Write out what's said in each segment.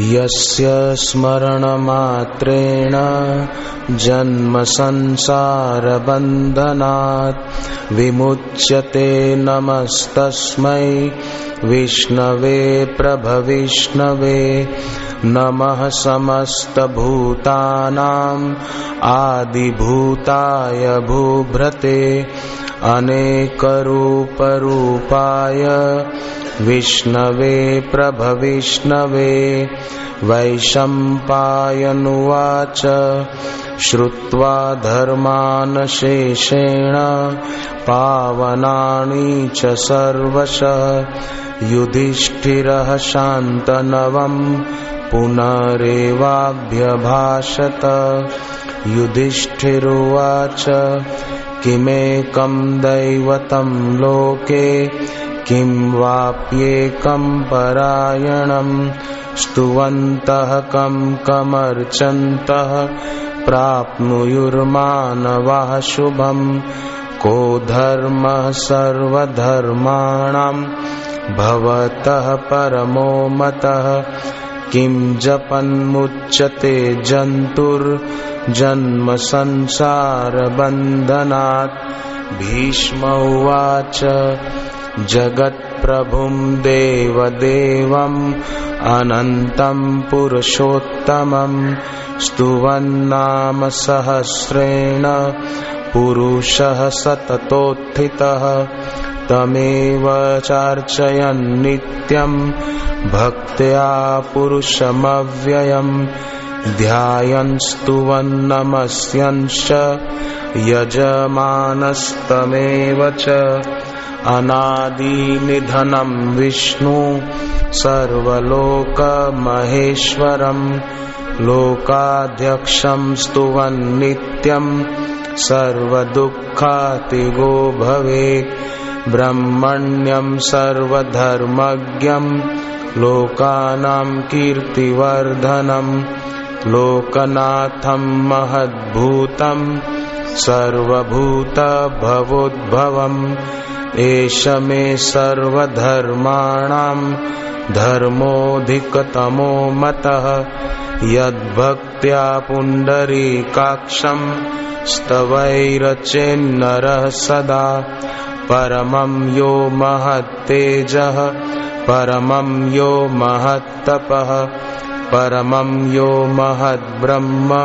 यस्य स्मरणमात्रेण जन्मसंसारबन्धनात् विमुच्यते नमस्तस्मै विष्णवे प्रभविष्णवे नमः समस्तभूतानाम् आदिभूताय भूभ्रते अनेकरूपरूपाय विष्णवे प्रभविष्णवे वैशम्पायनुवाच श्रुत्वा धर्मानशेषेण पावनानि च सर्वशः युधिष्ठिरः शान्तनवम् पुनरेवाभ्यभाषत युधिष्ठिरुवाच किमेकम् दैवतम् लोके? किं वाप्येकं परायणम्? स्तुवन्तः कं कमर्चन्तः? प्राप्नुयुर्मानवः शुभम्? को धर्मः सर्वधर्माणाम्? भवतः परमो मतः? किं जपन्मुच्यते जन्तुर्जन्म संसारबन्धनात् भीष्म उवाच जगत्प्रभुम् देवदेवम् अनन्तम् पुरुषोत्तमम्, स्तुवन्नाम सहस्रेण, पुरुषः सततोत्थितः, तमेव चार्चयन् नित्यम्, भक्त्या पुरुषमव्ययम्। ध्यायंस्तु वन्नमस्यंश यजमानस्तमेव च अनादिनिधनं विष्णु सर्वलोकमहेश्वरम् लोकाध्यक्षं स्तुवन् नित्यम् सर्वदुःखातिगो भवेत् ब्रह्मण्यं सर्वधर्मज्ञम् लोकानां कीर्तिवर्धनम् लोकनाथम् महद्भूतम् सर्वभूतभवोद्भवम्। एष मे सर्वधर्माणाम् धर्मोऽधिकतमो मतः। यद्भक्त्या पुण्डरीकाक्षम् स्तवैरचेन्नरः सदा। परमं यो महत्तेजः, परमं यो महत्तपः। परमं यो महद्ब्रह्म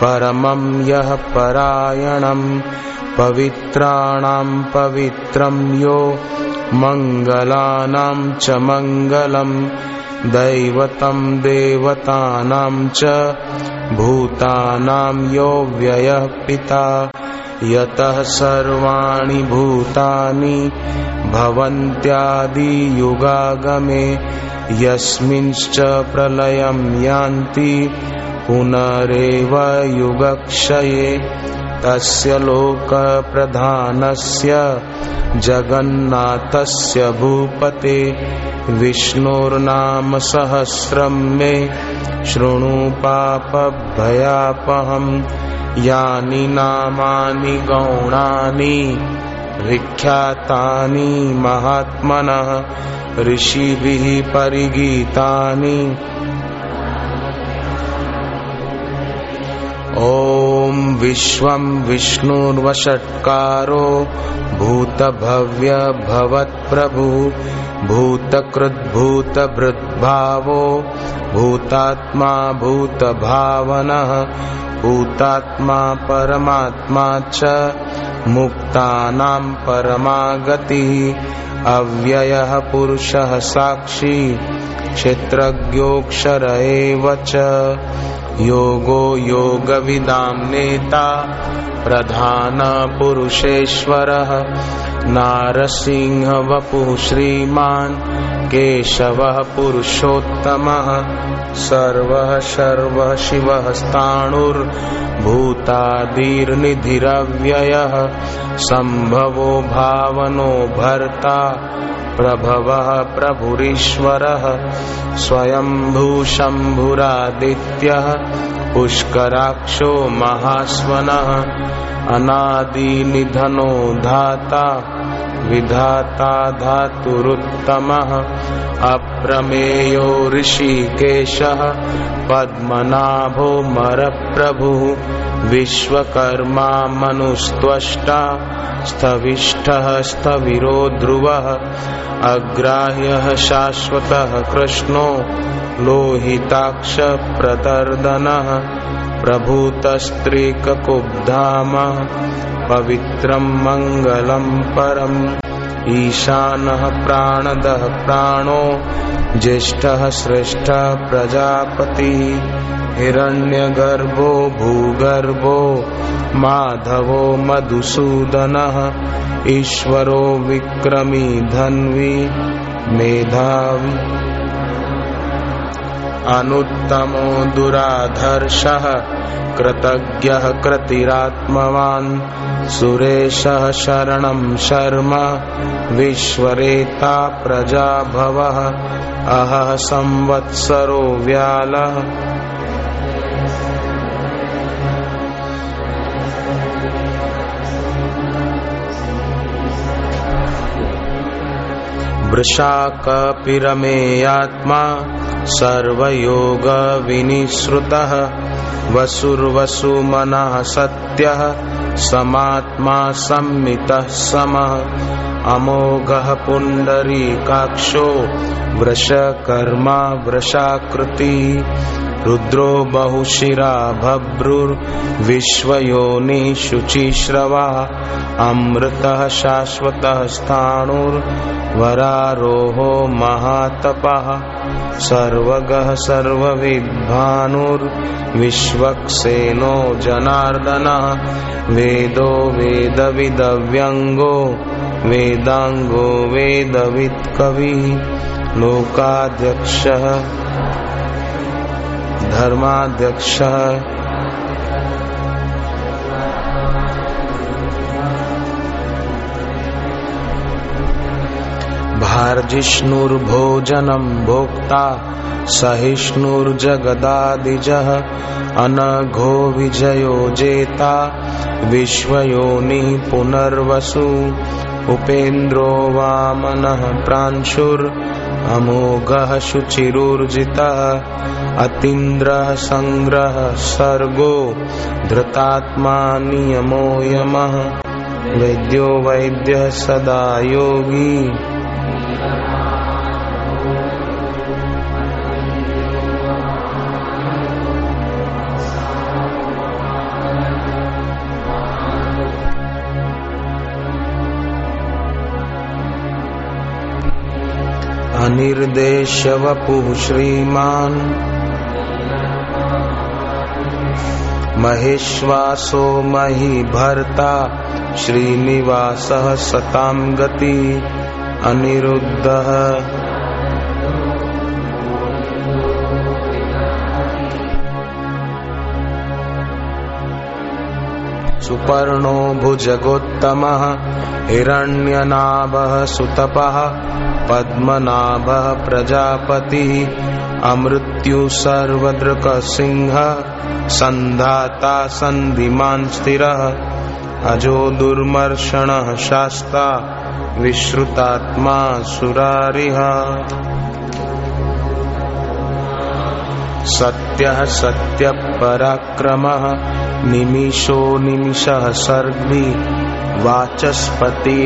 परमं यः परायणम् पवित्राणाम् पवित्रम् यो मङ्गलानाम् च मङ्गलम् दैवतम् देवतानाम् च भूतानाम् यो व्ययः पिता यतः सर्वाणि भूतानि भवन्त्यादियुगागमे यस्मिंश्च प्रलयम् यान्ति पुनरेव युगक्षये जगन्नाथस्य भूपते विष्णोर्नाम सहस्रम् मे शृणु पापभयापहम् यानि नामानि गौणानि विख्यातानि महात्मनः ऋषिभिः परिगीतानि। ॐ विश्वं विष्णुर्वषट्कारो भूतभव्यभवत्प्रभुः भूतकृद्भूतभृद्भावो भूतात्मा भूतभावनः भूतात्मा परमात्मा च मुक्तानां परमागतिः अव्ययः पुरुषः साक्षी क्षेत्रज्ञोऽक्षर एव च योगो योगविदां नेता प्रधानपुरुषेश्वरः नारसिंहवपुः श्रीमान् केशवः पुरुषोत्तमः। सर्वः सर्वः शिवः स्थाणुर्भूतादिर्निधिरव्ययः। सम्भवो भावनो भर्ता प्रभवः प्रभुरीश्वरः। स्वयम्भूशम्भुरादित्यः पुष्कराक्षो महास्वनः। अनादिनिधनो धाता विधाता धातुरुत्तमः अप्रमेयो ऋषिकेशः पद्मनाभो मरप्रभुः विश्वकर्मा मनुस्त्वष्टा स्थविष्ठः स्थविरो ध्रुवः अग्राह्यः शाश्वतः कृष्णो लोहिताक्षप्रतर्दनः प्रभूतस्त्रीककुब्धाम, पवित्रं मङ्गलं परम्। ईशानः प्राणदः प्राणो, ज्येष्ठः श्रेष्ठः प्रजापतिः। हिरण्यगर्भो, भूगर्भो, माधवो, मधुसूदनः। ईश्वरो विक्रमी, धन्वी, मेधावी। अनुत्तमो दुराधर्षः कृतज्ञः कृतिरात्मवान्। सुरेशः शरणं शर्म विश्वरेता प्रजाभवः अहः संवत्सरो व्यालः। वृषाकपिरमेयात्मा सर्वयोगविनिश्रुतः वसुर्वसुमनः सत्यः समात्मा सम्मितः समः अमोघः पुण्डरीकाक्षो वृषकर्मा वृषाकृति रुद्रो बहुशिरा भभ्रुर्विश्वयोनिशुचिश्रवा अमृतः शाश्वतः स्थाणुर्वरारोहो महातपः, सर्वगः सर्वविद्भानुर्विश्वक्सेनो जनार्दनः, वेदो वेदविदव्यङ्गो, वेदाङ्गो वेदवित्कविः, लोकाध्यक्षः धर्माध्यक्षः। भार्जिष्णुर्भोजनं भोक्ता सहिष्णुर्जगदादिजः अनघो विजयो जेता विश्वयोनिः पुनर्वसु उपेन्द्रो वामनः प्रांशुर्। अमोघः शुचिरुर्जितः अतीन्द्रः संग्रह सर्गो धृतात्मा नियमो यमः। वैद्यो वैद्यः सदा योगी। अनिर्देशवपुः श्रीमान् महेश्वासो मही भर्ता श्रीनिवासः सतां गति अनिरुद्धः सुपर्णो भुजगोत्तमः, हिरण्यनाभः सुतपः, पद्मनाभः प्रजापतिः, अमृत्यु सर्वदृक्सिंहः, सन्धाता सन्धिमान् स्थिरः, अजो दुर्मर्षणः शास्ता, विश्रुतात्मा सुरारिः। सत्यः सत्यपराक्रमः निमिषो निमिषः सर्गी वाचस्पतिरुदारधिः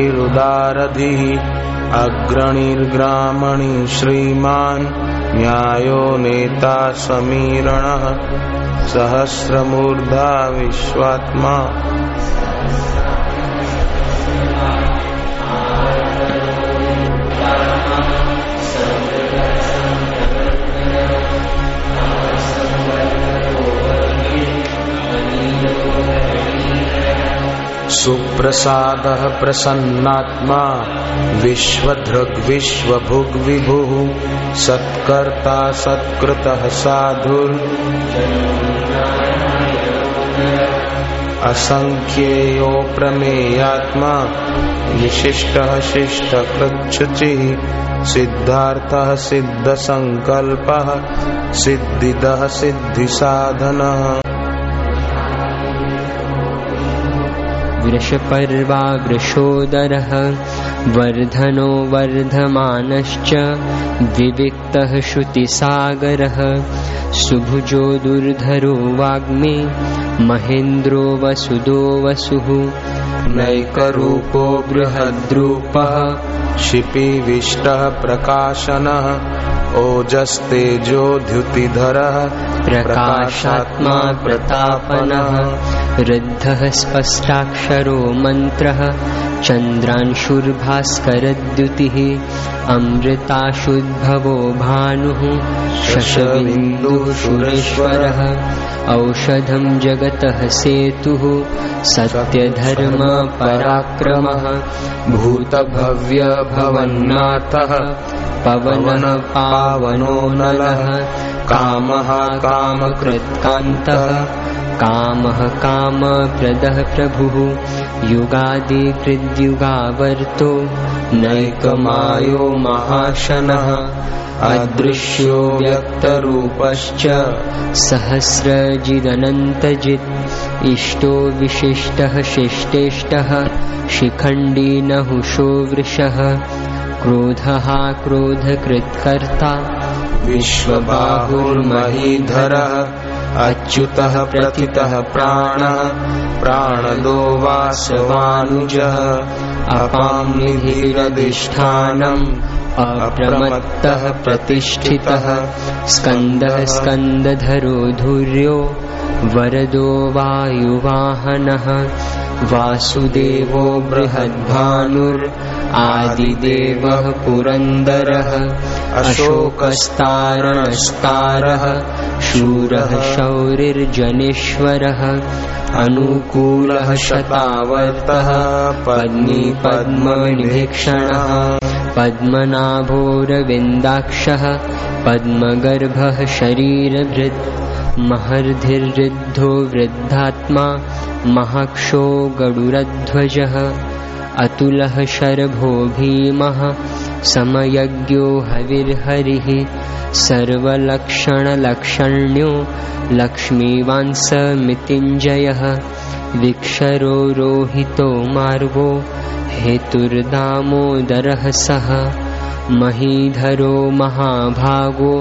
अग्रणीर्ग्रामणि श्रीमान् न्यायो नेता समीरणः सहस्रमूर्धा विश्वात्मा। सुप्रसादः प्रसन्नात्मा विश्वधृग्विश्वभुग्विभुः सत्कर्ता सत्कृतः साधुर्। असङ्ख्येयो प्रमेयात्मा विशिष्टः शिष्टकृच्छुचिः सिद्धार्थः सिद्धसङ्कल्पः सिद्धिदः सिद्धिसाधनः। वृषपर्वा वर्धनो वर्धमानश्च विविक्तः श्रुतिसागरः। सुभुजो दुर्धरो वाग्मे महेन्द्रो वसुदो वसुः। नैकरूपो बृहद्रूपः क्षिपिविष्टः प्रकाशनः ओजस्ते जो द्युतिधरः प्रकाशात्मा प्रतापनः वृद्धः स्पष्टाक्षरो मन्त्रः औषधम जगत भानुः सत्य औषधं पराक्रम भूत भव्य भवन्नाथ पवन पा कामः कामकृत्कान्तः। कामः कामप्रदः प्रभुः। युगादिकृद्युगावर्तो नैकमायो महाशनः। अदृश्यो व्यक्तरूपश्च सहस्रजिदनन्तजित्। इष्टो विशिष्टः शिष्टेष्टः। शिखण्डी नहुषो वृषः क्रोधः क्रोधकृत्कर्ता। विश्वबाहुर्महीधरः अच्युतः प्रतितः प्राणः प्राणदो वासवानुजः। अपां निधिरधिष्ठानम् अप्रमत्तः प्रतिष्ठितः। स्कन्दः स्कन्दधरो धुर्यो वरदो वायुवाहनः वासुदेवो बृहद्भानुर् आदिदेवः पुरन्दरः अशोकस्तारणस्तारः शूरः शौरिर्जनेश्वरः अनुकूलः शतावर्तः पद्मी पद्मनिभीक्षणः पद्मनाभोरविन्दाक्षः पद्मगर्भः शरीरभृत् महर्धिर्वृद्धो वृद्धात्मा महाक्षो गडुरध्वजः अतुलः शरभो भीमः समयज्ञो हविर्हरिः सर्वलक्षणलक्षण्यो लक्ष्मीवांसमितिञ्जयः विक्षरो रोहितो मार्गो हेतुर्दामोदरः सः महीधरो महाभागो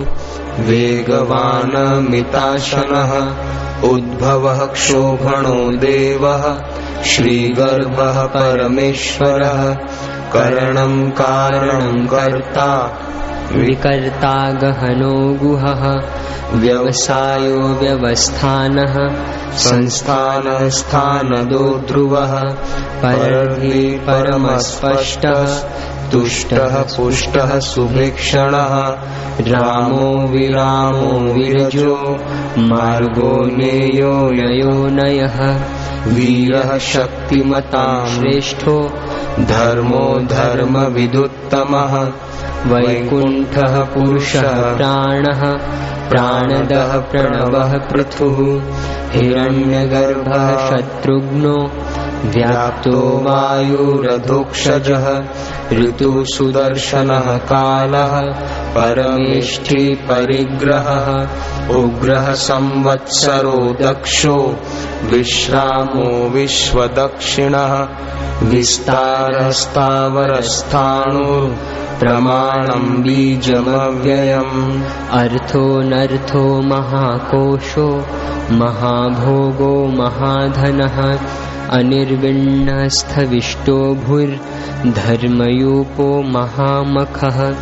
वेगवानमिताशनः उद्भवः क्षोभणो देवः श्रीगर्भः परमेश्वरः करणं कारणं कर्ता विकर्ता गहनो गुहः व्यवसायो व्यवस्थानः संस्थानः स्थानदो ध्रुवः परमस्पष्टः तुष्टः पुष्टः सुभिक्षणः। रामो विरामो विरजो मार्गो नेयो नयो नयः। वीरः शक्तिमतां श्रेष्ठो धर्मो धर्मविदुत्तमः। वैकुण्ठः पुरुषः प्राणः प्राणदः प्रणवः पृथुः। हिरण्यगर्भः शत्रुघ्नो व्याप्तो वायुरधोक्षजः ऋतुः सुदर्शनः कालः उग्रः संवत्सरो दक्षो विश्रामो विश्वदक्षिणः विस्तारस्तावरस्थाणुर् प्रमाणं बीजमव्ययम्। अर्थोऽनर्थो महाकोशो महाभोगो महाधनः अनिर्विण्णस्थविष्टो भुर्धर्मयूपो महामखः।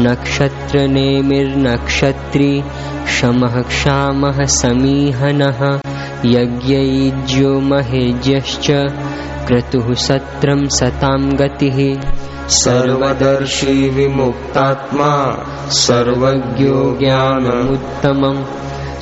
नक्षत्रनेमिर्नक्षत्री क्षमः क्षामः समीहनः। यज्ञयुज्यो महेज्यश्च क्रतुः सत्रं सतां गतिः। सर्वदर्शी विमुक्तात्मा सर्वज्ञो ज्ञानमुत्तमम्।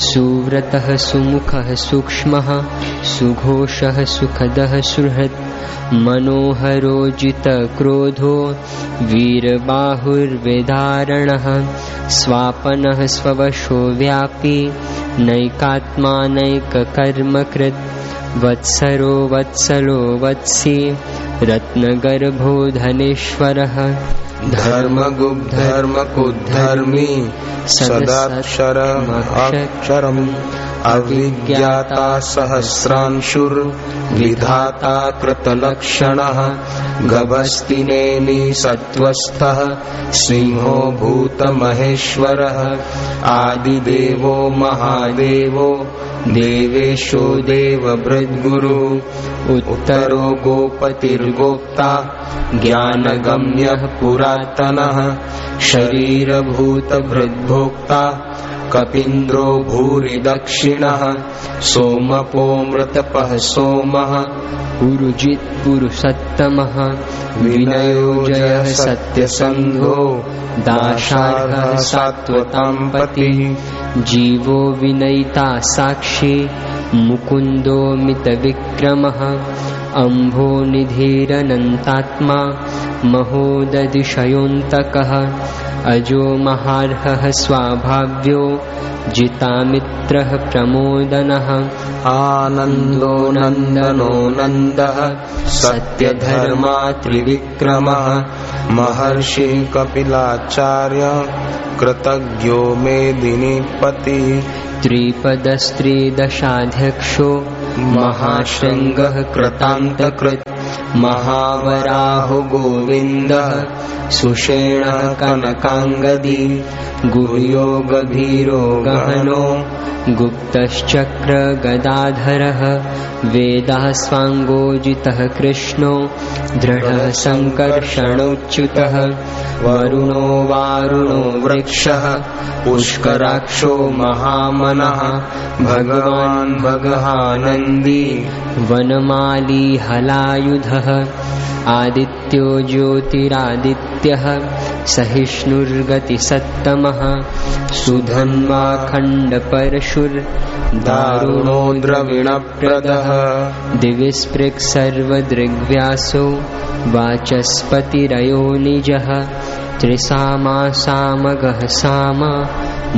सुव्रतः सुमुखः सूक्ष्मः सुघोषः सुखदः सुहृत्। मनोहरोजितक्रोधो वीरबाहुर्वेदारणः। स्वापनः स्ववशो व्यापी, नैकात्मा नैककर्मकृत्। वत्सरो वत्सलो वत्सी, रत्नगर्भो धनेश्वरः। धर्मगुब्धर्मकुद्धर्मी सदाक्षरमक्षरम् अविज्ञाता सहस्रांशुर्विधाता कृतलक्षणः गभस्तिनेमि सत्त्वस्थः सिंहो भूतमहेश्वरः आदिदेवो महादेवो देवेशो देवभृद्गुरु उत्तरो गोपतिर्गोप्ता ज्ञानगम्यः पुरातनः। शरीरभूतभृद्भोक्ता कपीन्द्रो भूरि दक्षिणः सोमपोऽमृतपः सोमः पुरुजित् पुरुषत्तमः। विनयो जयः सत्यसन्धो। दाशार्हः सात्वताम् पतिः। जीवो विनयिता साक्षी। मुकुन्दो मितविक्रमः। अम्भो निधिरनन्तात्मा। महोदधिशयोऽन्तकः। अजो महार्हः स्वाभाव्यो जितामित्रः प्रमोदनः। आनन्दो नन्दनो नन्दः सत्यधर्मा त्रिविक्रमः। महर्षिः कपिलाचार्य कृतज्ञो मेदिनीपतिः त्रिपदस्त्रिदशाध्यक्षो महाशृङ्गः कृतान्तकृत् महावराहो गोविन्दः सुषेणः कनकाङ्गदी गुह्यो गभीरो गहनो गुप्तश्चक्रगदाधरः वेदः स्वाङ्गोजितः कृष्णो दृढः सङ्कर्षणोच्युतः वरुणो वारुणो वृक्षः पुष्कराक्षो महामनः भगवान् भगहानन्दी वनमाली हलायुधः आदित्यो ज्योतिरादित्यः सहिष्णुर्गतिसत्तमः सुधन्वा खण्डपरशुर्दारुणो द्रविणप्रदः दिविस्पृक् सर्वदृग्व्यासो वाचस्पतिरयो निजः त्रिसामासामगः साम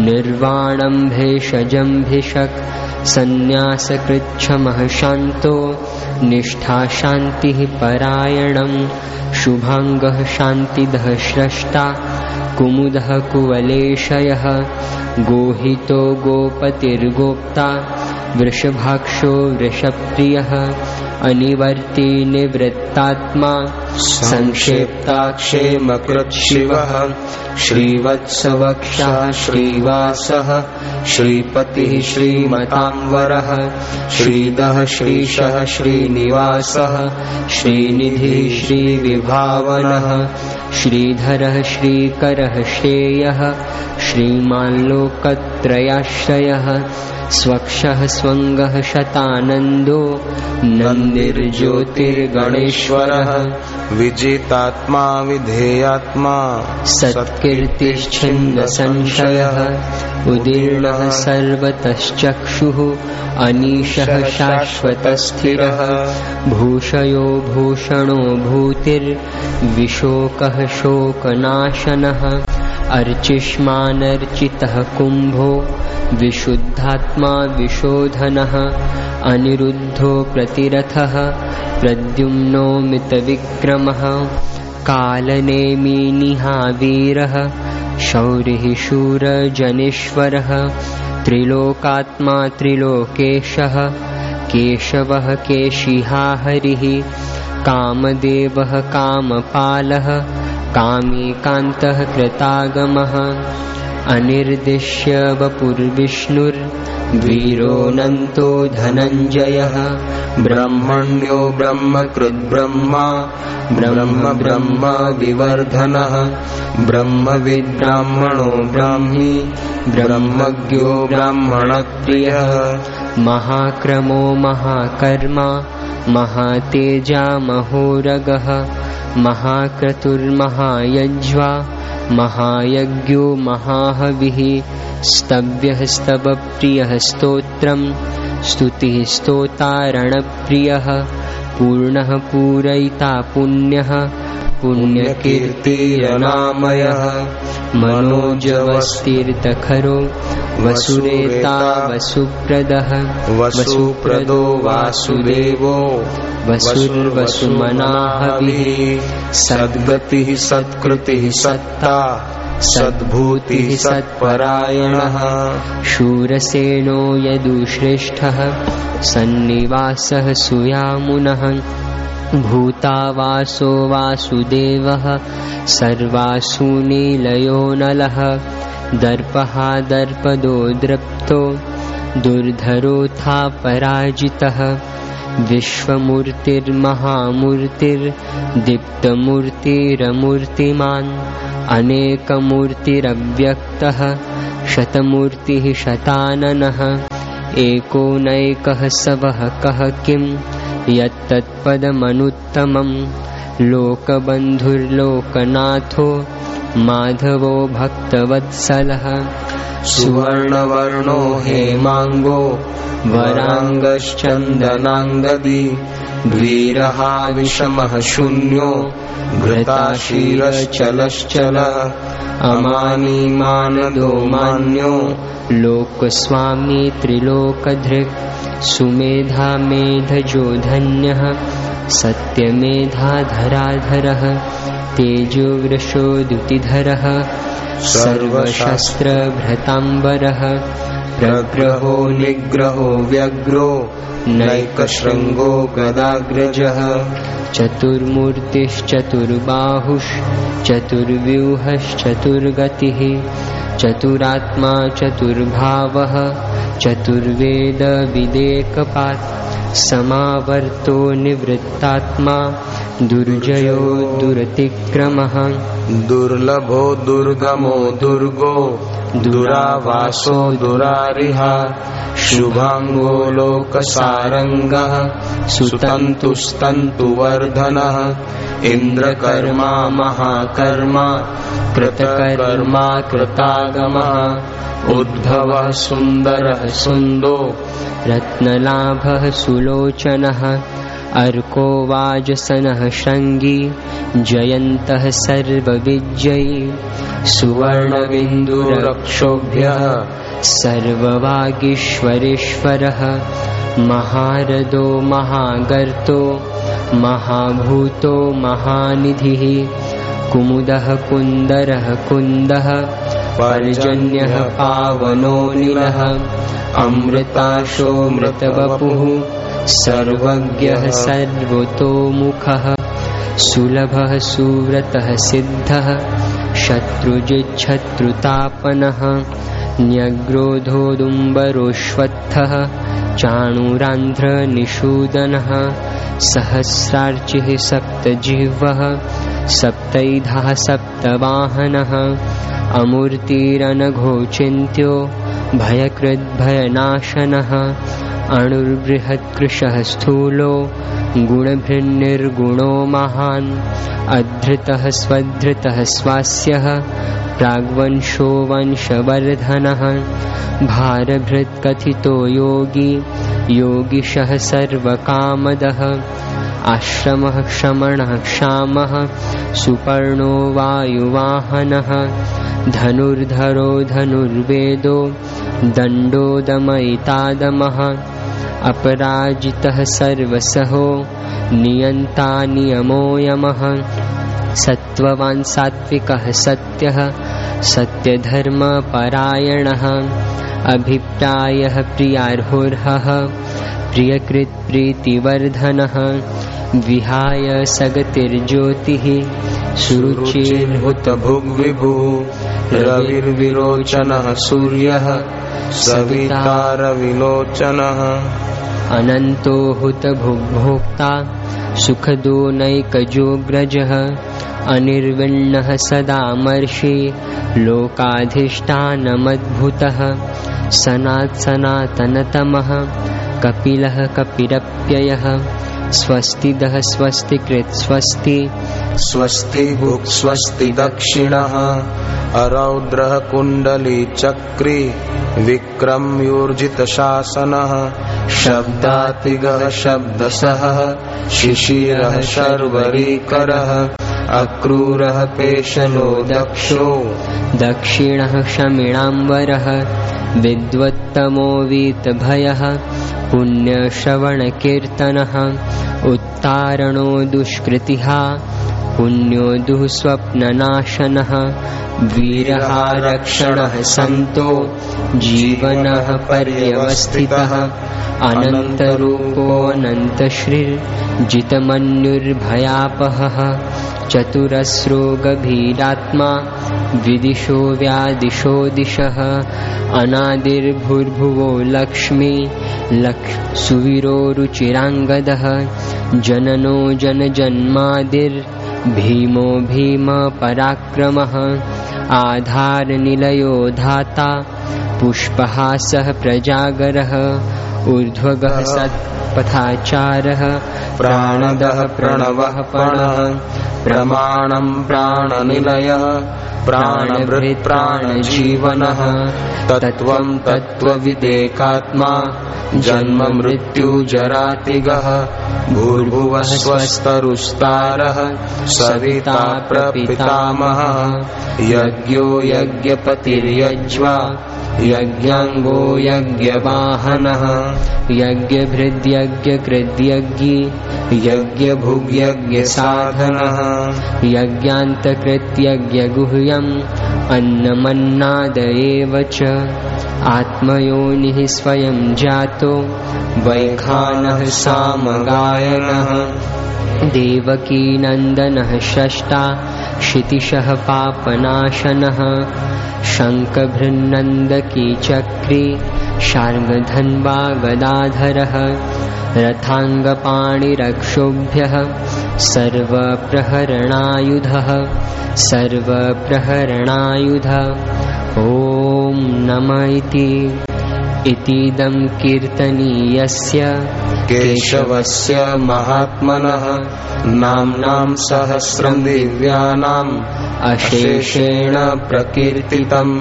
निर्वाणं भेषजम्भिषक् सन्न्यासकृच्छमः शान्तो निष्ठा शान्तिः परायणम् शुभाङ्गः शान्तिदः स्रष्टा कुमुदः कुवलेशयः गोहितो गोपतिर्गोप्ता वृषभाक्षो वृषप्रियः अनिवर्ति निवृत्तात्मा। संक्षेप्ताक्षेमकृच्छिवः श्रीवत्सवक्षः श्रीवासः। श्रीपतिः श्रीमताम्बरः। श्रीदः श्रीशः श्रीनिवासः। श्रीनिधिः श्रीविभावनः। श्रीधरः श्रीकरः श्रेयः। श्रीमाल्लोकत्रयाश्रयः। स्वक्षः स्वङ्गः शतानन्दो नन्दिर्ज्योतिर्गणेश्वरः विजितात्मा विधेयात्मा सत्कीर्तिश्छिन्नसंशयः उदीर्णः सर्वतश्चक्षुः अनीशः शाश्वतस्थिरः। भूषयो भूषणो भूतिर्विशोकः शोकनाशनः अर्चिष्मानर्चितः कुम्भो विशुद्धात्मा विशोधनः अनिरुद्धो प्रतिरथः प्रद्युम्नो मितविक्रमः कालनेमिनिहावीरः शौरिः शूरजनेश्वरः त्रिलोकात्मा त्रिलोकेशः केशवः केशिहा हरिः कामदेवः कामपालः कामीकान्तः कृतागमः। अनिर्दिश्य वपुर्विष्णुर्वीरोऽनन्तो धनञ्जयः। ब्रह्मण्यो ब्रह्मकृद्ब्रह्मा ब्रह्म ब्रह्म विवर्धनः। ब्रह्मविद्ब्राह्मणो ब्राह्मी ब्रह्मज्ञो ब्राह्मणप्रियः। महाक्रमो महाकर्मा महातेजा महोरगः महाक्रतुर्महायज्वा महायज्ञो महाहविः स्तव्यः स्तवप्रियः स्तोत्रम् स्तुतिः स्तोतारणप्रियः पूर्णः पूरयिता पुण्यः पुण्यकीर्तिरनामयः मनोजवस्तीर्थखरो वसुरेता वसुप्रदः वसुप्रदो वासुदेवो वसुर्वसुमनाहविः सद्गतिः सत्कृतिः सत्ता सद्भूतिः सत्परायणः शूरसेनो यदुश्रेष्ठः सन्निवासः सुयामुनः भूतावासो वासुदेवः सर्वासु नीलयो नलः दर्पः दर्पदो दृप्तो दुर्धरोथा पराजितः विश्वमूर्तिर्महामूर्तिर्दीप्तमूर्तिरमूर्तिमान् अनेकमूर्तिरव्यक्तः शतमूर्तिः शताननः एको नैकः सवः कः किं यत्तत्पदमनुत्तमं लोकबन्धुर्लोकनाथो माधवो भक्तवत्सलः। सुवर्णवर्णो हेमाङ्गो वराङ्गश्चन्दनाङ्गदी द्विरहा विषमः शून्यो घृताशीरश्चलश्चलः अमानीमानदो मान्यो। लोकस्वामी त्रिलोकधृक्। सुमेधामेधजो धन्यः। सत्यमेधाधराधरः तेजोवृषोदुतिधरः सर्वशस्त्रभृताम्बरः प्रग्रहो निग्रहो व्यग्रो नैकशृङ्गो गदाग्रजः। चतुर्मूर्तिश्चतुर्बाहुश्चतुर्व्यूहश्चतुर्गतिः चतुरात्मा चतुर्भावः चतुर्वेदविदेकपात् समावर्तो निवृत्तात्मा दुर्जयो दुरतिक्रमः। दुर्लभो दुर्गमो दुर्गो दुरावासो दुरारिहा शुभाङ्गो लोकसारङ्गः सुतन्तुस्तन्तुवर्धनः इन्द्रकर्मा महाकर्मा कृतकर्मा कृतागमः। उद्भवः सुन्दरः सुन्दो रत्नलाभः सुलोचनः। अर्को वाजसनः शृङ्गी जयन्तः सर्वविजयी। सुवर्णबिन्दुरक्षोभ्यः सर्ववागीश्वरेश्वरः महारदो महागर्तो महाभूतो महानिधिः कुमुदः कुन्दरः कुन्दः पर्जन्यः पावनो निलः अमृताशोऽमृतवपुः सर्वज्ञः सर्वतोमुखः सुलभः सुव्रतः सिद्धः शत्रुजिच्छत्रुतापनः न्यग्रोधोदुम्बरोऽश्वत्थः चाणूरान्ध्रनिषूदनः सहस्रार्चिः सप्तैधः सप्तवाहनः अमूर्तिरनघोचिन्त्यो भयकृद्भयनाशनः अणुर्बृहत्कृशः स्थूलो गुणभृन्निर्गुणो महान् अधृतः स्वधृतः स्वास्यः प्राग्वंशो वंशवर्धनः। भारभृत्कथितो योगी योगिशः सर्वकामदः। आश्रमः क्षमणः क्षामः सुपर्णो वायुवाहनः। धनुर्धरो धनुर्वेदो दण्डो दमयितादमः अपराजितः सर्वसहो नियन्ता नियमो यमः। सत्त्ववान् सात्विकः सत्यः सत्यधर्मपरायणः। अभिप्रायः प्रियार्होर्हः प्रियकृत्प्रीतिवर्धनः विहाय सगतिर्ज्योतिः। सुरुचिर्हुतभुग्विभुः रविर्विरोचनः सूर्यः। सवितारविलोचनः। अनन्तो हुतभुग्भोक्ता। सुखदो नैकजोग्रजः अनिर्विण्णः सदामर्षि लोकाधिष्ठानमद्भुतः सनात्सनातनतमः कपिलः कपिरप्ययः स्वस्तिदः स्वस्तिकृत् स्वस्ति स्वस्ति भुक् स्वस्ति दक्षिणः। अरौद्रः कुण्डली चक्री विक्रम्यूर्जितशासनः शब्दातिगः शब्दसः। शिशिरः शर्वरीकरः। अक्रूरः पेशलो दक्षो। दक्षिणः शमिणाम्बरः। विद्वत्तमो वीतभयः। पुण्यश्रवणकीर्तनः। उत्तारणो दुष्कृतिः पुण्यो दुःस्वप्ननाशनः वीरहारक्षणः सन्तो, जीवनः पर्यवस्थितः। अनन्तरूपोऽनन्तश्रीर्जितमन्युर्भयापहः चतुरस्रो गभीरात्मा विदिशो व्यादिशो दिशः। अनादिर्भुर्भुवो लक्ष्मी लक् सुवीरो रुचिराङ्गदः जननो जनजन्मादिर्भीमो भीमपराक्रमः आधारनिलयो धाता पुष्पहासः प्रजागरः। ऊर्ध्वगः सत्पथाचारः। प्राणदः प्रणवः पणः। प्रमाणम् प्राणनिलयः प्राणभृत् तत्व तत्त्वविदेकात्मा। जन्म मृत्युजरातिगः भूर्भुवः स्वस्तरुस्तारः सविता प्रपितामहः। यज्ञो यज्ञपतिर्यज्वा। यज्ञाङ्गो यज्ञवाहनः यज्ञभृद्यज्ञकृद्यज्ञी यज्ञभुग्यज्ञसाधनः यज्ञान्तकृत्यज्ञगुह्यम् अन्नमन्नाद एव च। आत्मयोनिः स्वयं जातो वैखानः सामगायनः। देवकीनन्दनः षष्टा क्षितिशः पापनाशनः शङ्खभृन्नन्दकी चक्री शार्ङ्गधन्वा गदाधरः रथाङ्गपाणिरक्षोभ्यः सर्वप्रहरणायुधः सर्वप्रहरणायुध। ॐ नम इति। इतीदं कीर्तनीयस्य केशवस्य महात्मनः नाम्नाम् सहस्रम् दिव्यानाम् अशेषेण प्रकीर्तितम्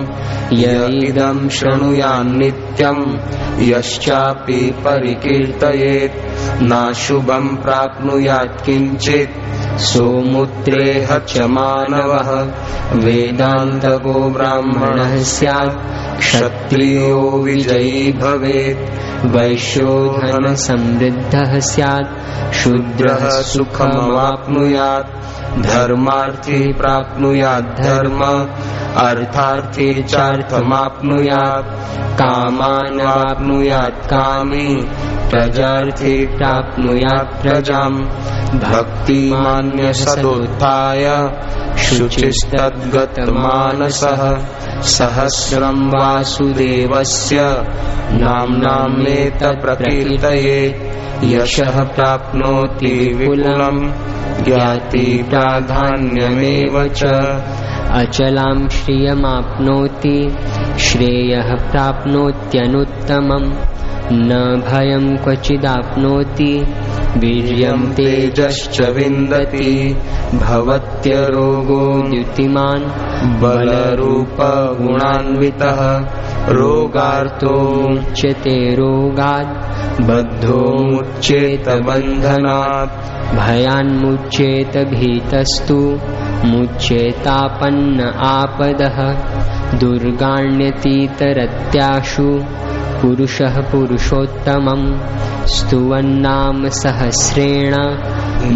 य इदम् शृणुयान्नित्यम् यश्चापि परिकीर्तयेत् नाशुभम् प्राप्नुयात् किञ्चित् सोमुत्रेह च मानवः वेदान्तको ब्राह्मणः स्यात् क्षत्रियो विजयी भवेत् वैश्यो धनसमृद्धः स्यात् शूद्रः सुखमवाप्नुयात्। धर्मार्थी प्राप्नुयात् धर्म, अर्थार्थी चार्थमाप्नुयात् कामानवाप्नुयात् कामी, प्रजार्थी प्राप्नुयात् प्रजाम्। भक्तिमान्यसदुत्थाय शुचिस्तद्गतमानसः, सहस्रम् वासुदेवस्य नाम्नामेत प्रकीर्तये, यशः प्राप्नोति विपुलम्। ज्ञाति प्राधान्यमेव च। अचलां श्रियमाप्नोति श्रेयः प्राप्नोत्यनुत्तमम्। न भयं क्वचिदाप्नोति वीर्यं तेजश्च विन्दति। भवत्यरोगो द्युतिमान् बलरूपगुणान्वितः रोगार्तो मुच्यते रोगात् बद्धो मुच्येत बन्धनात् भयान्मुच्येत भीतस्तु मुच्येतापन्न आपदः दुर्गाण्यतीतरत्याशु पुरुषः पुरुषोत्तमम्। स्तुवन्नाम सहस्रेण।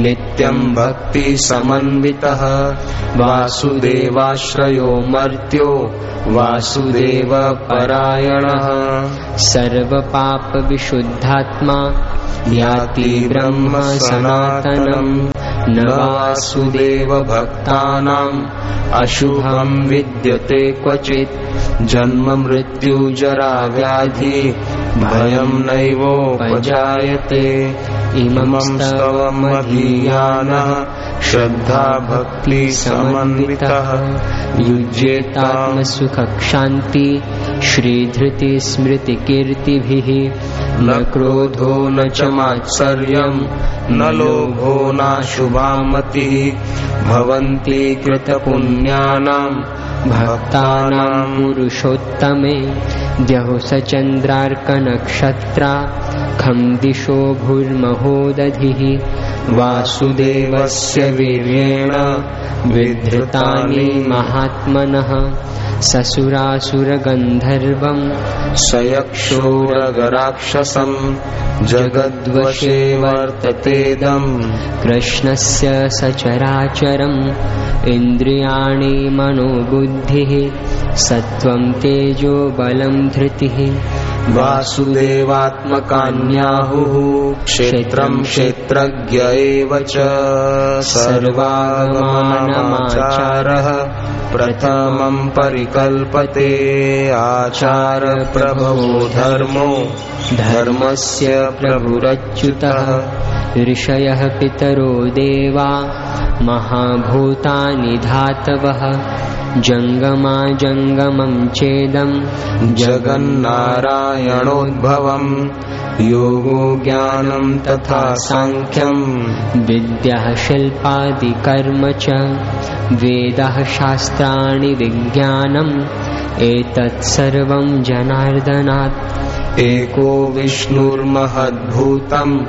नित्यम् भक्तिसमन्वितः। वासुदेवाश्रयो मर्त्यो। वासुदेवपरायणः। सर्वपापविशुद्धात्मा। याति ब्रह्म सनातनम् न वासुदेवभक्तानाम् अशुभम् विद्यते क्वचित्। जन्म मृत्युजरा व्याधि भयं नैवोपजायते इमं स्तवमधीयानः श्रद्धा भक्ति समन्वितः। युज्येतात्मसुखक्षान्ति श्रीधृति स्मृतिकीर्तिभिः। न क्रोधो न च मात्सर्यं। न लोभो नाशुभामतिः भवन्ति कृतपुण्यानां। भक्तानां पुरुषोत्तमे। द्यौ स चन्द्रार्कनक्षत्रा खं दिशो भूर्महोदधिः वासुदेवस्य वीर्येण विधृतानि महात्मनः ससुरासुरगन्धर्वम् सयक्षोरगराक्षसम् जगद्वशे वर्ततेदम् कृष्णस्य सचराचरम् इन्द्रियाणि मनोबुद्धिः सत्त्वं तेजो बलं धृतिः। वासुदेवात्मकान्याहुः। क्षेत्रम् क्षेत्रज्ञ एव च। सर्वागमानमाचारः। प्रथमम् परिकल्पते आचार प्रभवो धर्मो। धर्मस्य प्रभुरच्युतः। ऋषयः पितरो देवा महाभूतानि धातवः। जङ्गमा जङ्गमं चेदम् जगन्नारायणोद्भवम् योगो ज्ञानम् तथा साङ्ख्यम् विद्यः शिल्पादिकर्म च वेदः शास्त्राणि विज्ञानम् एतत् सर्वं जनार्दनात्। एको विष्णुर्महद्भूतम्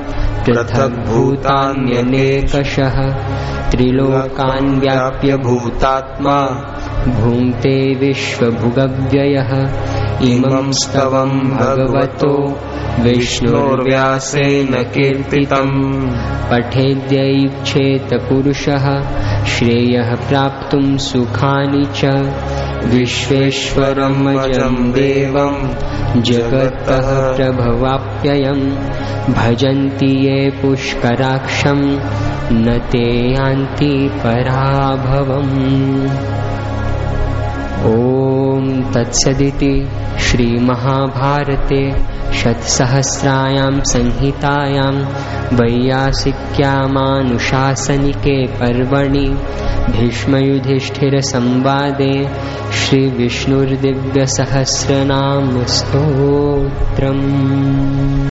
पृथग्भूतान्यनेकशः। त्रिलोकान् व्याप्य भूतात्मा। भुङ्क्ते विश्वभुगव्ययः। इमम् स्तवम् भगवतो विष्णोर्व्यासेन कीर्तितम्। पठेद्यैच्छेत पुरुषः श्रेयः प्राप्तुं सुखानि च। विश्वेश्वरम् अजम् देवम् जगतः प्रभवाप्ययम् भजन्ति ये पुष्कराक्षम् न ते यान्ति पराभवम् ॐ तत्सदिति श्रीमहाभारते शतसहस्रायां संहितायां वैयासिक्यामानुशासनिके पर्वणि भीष्मयुधिष्ठिरसंवादे श्रीविष्णुर्दिव्यसहस्रनामस्तोत्रम्